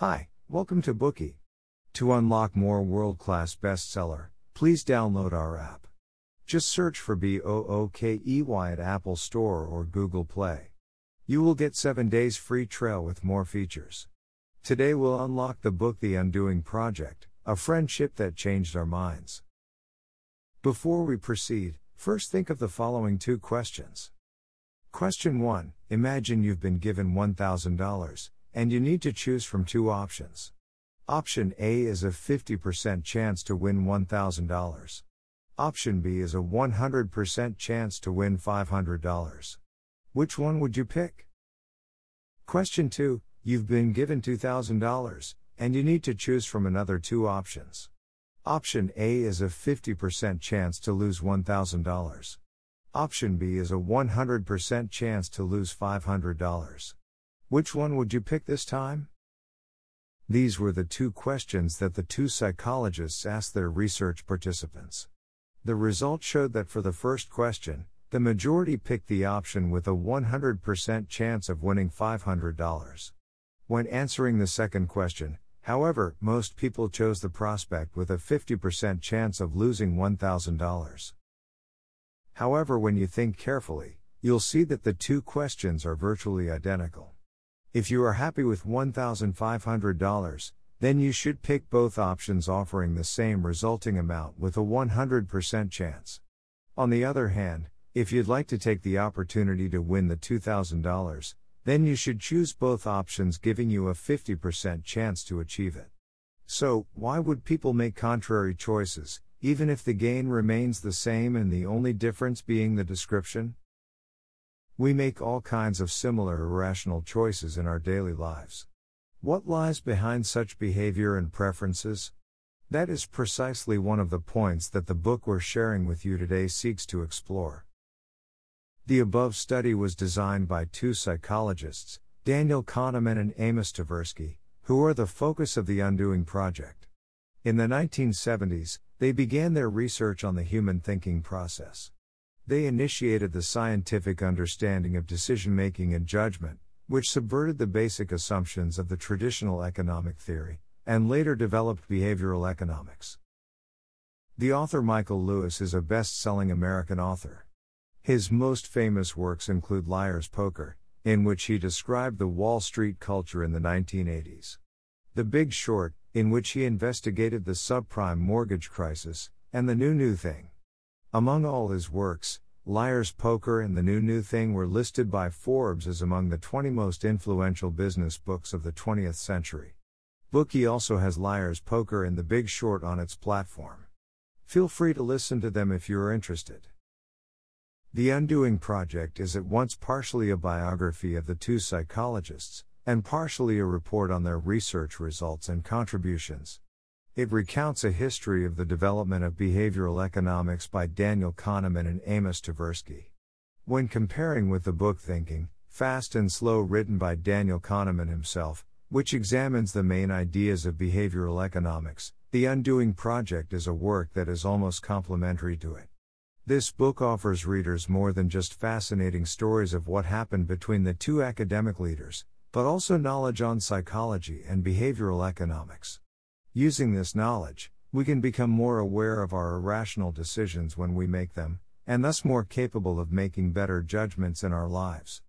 Hi, welcome to Bookey. To unlock more world class bestseller, please download our app. Just search for B O O K E Y at Apple Store or Google Play. You will get 7 days free trial with more features. Today we'll unlock the book The Undoing Project, a friendship that changed our minds. Before we proceed, first think of the following two questions. Question 1 Imagine you've been given $1,000, and you need to choose from two options. Option A is a 50% chance to win $1,000. Option B is a 100% chance to win $500. Which one would you pick? Question 2 You've been given $2,000, and you need to choose from another two options. Option A is a 50% chance to lose $1,000. Option B is a 100% chance to lose $500. Which one would you pick this time? These were the two questions that the two psychologists asked their research participants. The result showed that for the first question, the majority picked the option with a 100% chance of winning $500. When answering the second question, however, most people chose the prospect with a 50% chance of losing $1,000. However, when you think carefully, you'll see that the two questions are virtually identical. If you are happy with $1,500, then you should pick both options offering the same resulting amount with a 100% chance. On the other hand, if you'd like to take the opportunity to win the $2,000, then you should choose both options giving you a 50% chance to achieve it. So, why would people make contrary choices, even if the gain remains the same and the only difference being the description? We make all kinds of similar irrational choices in our daily lives. What lies behind such behavior and preferences? That is precisely one of the points that the book we're sharing with you today seeks to explore. The above study was designed by two psychologists, Daniel Kahneman and Amos Tversky, who are the focus of the Undoing Project. In the 1970s, they began their research on the human thinking process. They initiated the scientific understanding of decision making and judgment, which subverted the basic assumptions of the traditional economic theory, and later developed behavioral economics. The author Michael Lewis is a best selling American author. His most famous works include Liar's Poker, in which he described the Wall Street culture in the 1980s. The Big Short, in which he investigated the subprime mortgage crisis, and The New New Thing. Among all his works, Liar's Poker and The New New Thing were listed by Forbes as among the 20 most influential business books of the 20th century. Bookey also has Liar's Poker and The Big Short on its platform. Feel free to listen to them if you are interested. The Undoing Project is at once partially a biography of the two psychologists, and partially a report on their research results and contributions. It recounts a history of the development of behavioral economics by Daniel Kahneman and Amos Tversky. When comparing with the book Thinking, Fast and Slow, written by Daniel Kahneman himself, which examines the main ideas of behavioral economics, The Undoing Project is a work that is almost complementary to it. This book offers readers more than just fascinating stories of what happened between the two academic leaders, but also knowledge on psychology and behavioral economics. Using this knowledge, we can become more aware of our irrational decisions when we make them, and thus more capable of making better judgments in our lives.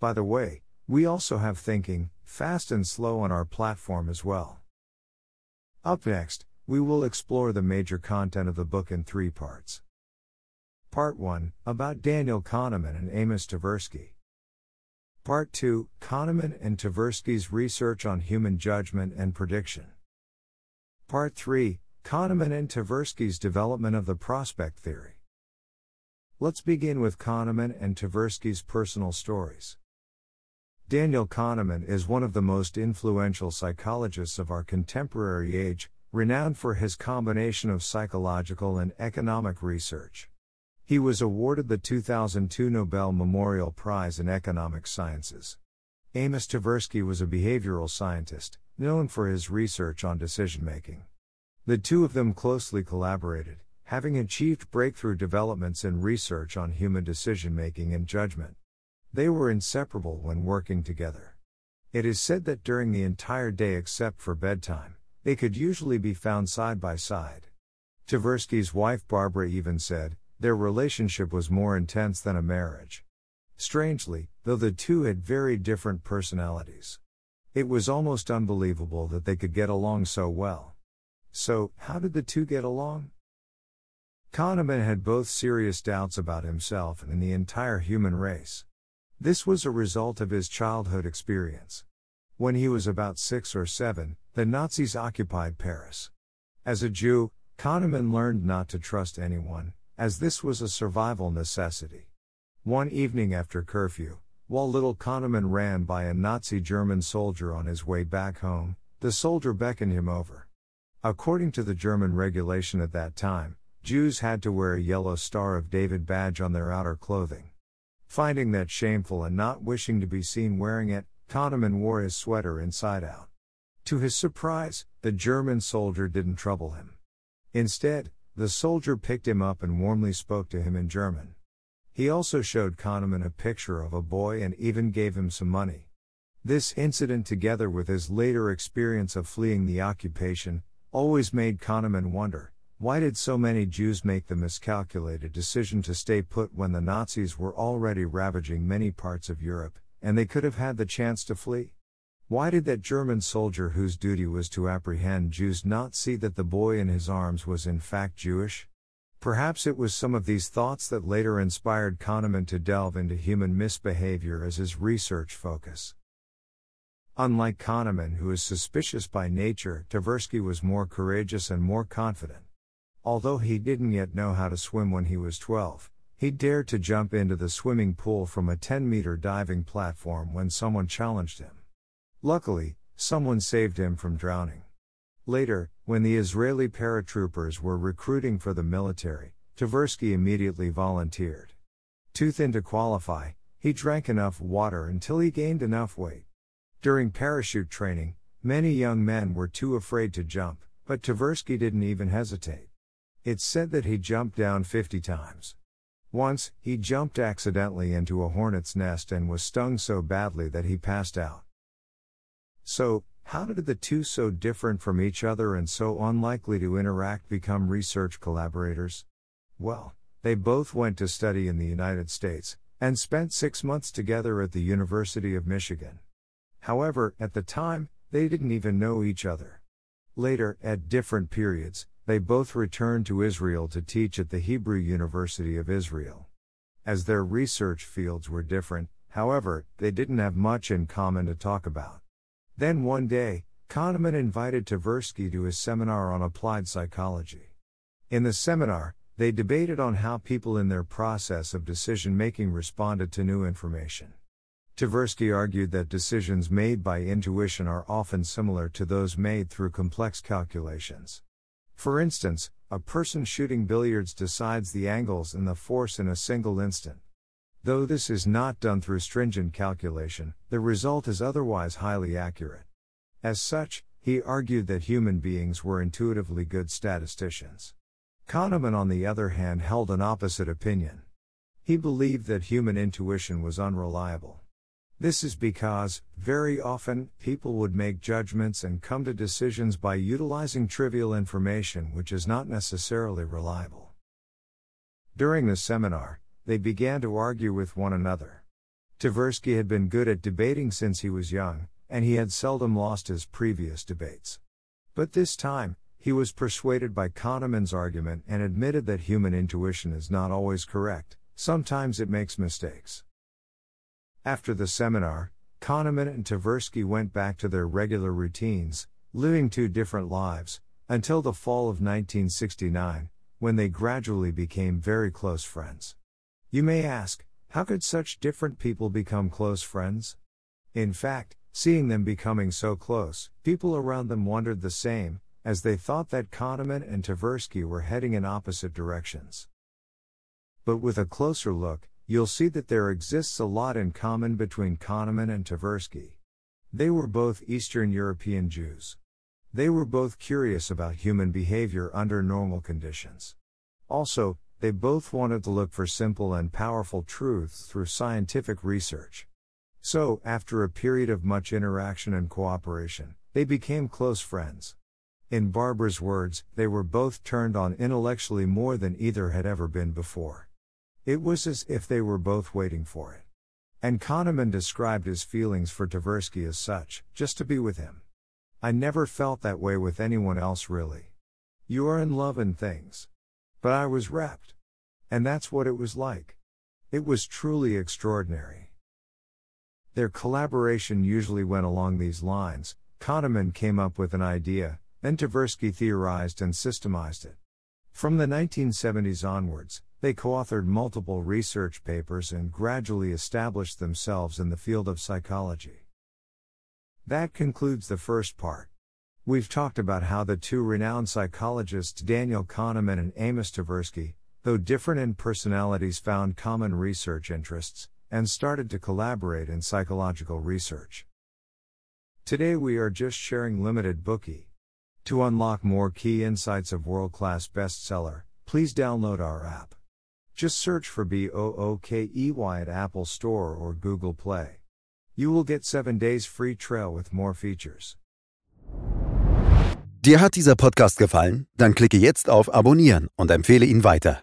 By the way, we also have thinking, fast and slow on our platform as well. Up next, we will explore the major content of the book in three parts. Part 1 About Daniel Kahneman and Amos Tversky. Part 2 Kahneman and Tversky's research on human judgment and prediction. Part 3 Kahneman and Tversky's development of the prospect theory. Let's begin with Kahneman and Tversky's personal stories. Daniel Kahneman is one of the most influential psychologists of our contemporary age, renowned for his combination of psychological and economic research. He was awarded the 2002 Nobel Memorial Prize in Economic Sciences. Amos Tversky was a behavioral scientist, known for his research on decision making. The two of them closely collaborated, having achieved breakthrough developments in research on human decision making and judgment. They were inseparable when working together. It is said that during the entire day except for bedtime, they could usually be found side by side. Tversky's wife Barbara even said, their relationship was more intense than a marriage. Strangely, though the two had very different personalities. It was almost unbelievable that they could get along so well. So, how did the two get along? Kahneman had both serious doubts about himself and the entire human race. This was a result of his childhood experience. When he was about six or seven, the Nazis occupied Paris. As a Jew, Kahneman learned not to trust anyone, as this was a survival necessity. One evening after curfew, while little Kahneman ran by a Nazi German soldier on his way back home, the soldier beckoned him over. According to the German regulation at that time, Jews had to wear a yellow Star of David badge on their outer clothing. Finding that shameful and not wishing to be seen wearing it, Kahneman wore his sweater inside out. To his surprise, the German soldier didn't trouble him. Instead, the soldier picked him up and warmly spoke to him in German. He also showed Kahneman a picture of a boy and even gave him some money. This incident, together with his later experience of fleeing the occupation, always made Kahneman wonder why did so many Jews make the miscalculated decision to stay put when the Nazis were already ravaging many parts of Europe, and they could have had the chance to flee? Why did that German soldier whose duty was to apprehend Jews not see that the boy in his arms was in fact Jewish? Perhaps it was some of these thoughts that later inspired Kahneman to delve into human misbehavior as his research focus. Unlike Kahneman, who is suspicious by nature, Tversky was more courageous and more confident. Although he didn't yet know how to swim when he was 12, he dared to jump into the swimming pool from a 10 meter diving platform when someone challenged him. Luckily, someone saved him from drowning. Later, when the Israeli paratroopers were recruiting for the military, Tversky immediately volunteered. Too thin to qualify, he drank enough water until he gained enough weight. During parachute training, many young men were too afraid to jump, but Tversky didn't even hesitate. It's said that he jumped down 50 times. Once, he jumped accidentally into a hornet's nest and was stung so badly that he passed out. So, how did the two so different from each other and so unlikely to interact become research collaborators? Well, they both went to study in the United States, and spent six months together at the University of Michigan. However, at the time, they didn't even know each other. Later, at different periods, they both returned to Israel to teach at the Hebrew University of Israel. As their research fields were different, however, they didn't have much in common to talk about. Then one day, Kahneman invited Tversky to his seminar on applied psychology. In the seminar, they debated on how people in their process of decision making responded to new information. Tversky argued that decisions made by intuition are often similar to those made through complex calculations. For instance, a person shooting billiards decides the angles and the force in a single instant. Though this is not done through stringent calculation, the result is otherwise highly accurate. As such, he argued that human beings were intuitively good statisticians. Kahneman, on the other hand, held an opposite opinion. He believed that human intuition was unreliable. This is because, very often, people would make judgments and come to decisions by utilizing trivial information which is not necessarily reliable. During the seminar, they began to argue with one another. Tversky had been good at debating since he was young, and he had seldom lost his previous debates. But this time, he was persuaded by Kahneman's argument and admitted that human intuition is not always correct, sometimes it makes mistakes. After the seminar, Kahneman and Tversky went back to their regular routines, living two different lives, until the fall of 1969, when they gradually became very close friends. You may ask, how could such different people become close friends? In fact, seeing them becoming so close, people around them wondered the same, as they thought that Kahneman and Tversky were heading in opposite directions. But with a closer look, you'll see that there exists a lot in common between Kahneman and Tversky. They were both Eastern European Jews. They were both curious about human behavior under normal conditions. Also, they both wanted to look for simple and powerful truths through scientific research. So, after a period of much interaction and cooperation, they became close friends. In Barbara's words, they were both turned on intellectually more than either had ever been before. It was as if they were both waiting for it. And Kahneman described his feelings for Tversky as such, just to be with him. I never felt that way with anyone else really. You are in love and things. But I was rapt. And that's what it was like. It was truly extraordinary. Their collaboration usually went along these lines. Kahneman came up with an idea, then Tversky theorized and systemized it. From the 1970s onwards, they co authored multiple research papers and gradually established themselves in the field of psychology. That concludes the first part. We've talked about how the two renowned psychologists Daniel Kahneman and Amos Tversky, though different in personalities, found common research interests, and started to collaborate in psychological research. Today we are just sharing limited Bookey. To unlock more key insights of world class bestseller, please download our app. Just search for B O O K E Y at Apple Store or Google Play. You will get 7 days free trial with more features. Dir hat dieser Podcast gefallen? Dann klicke jetzt auf Abonnieren und empfehle ihn weiter.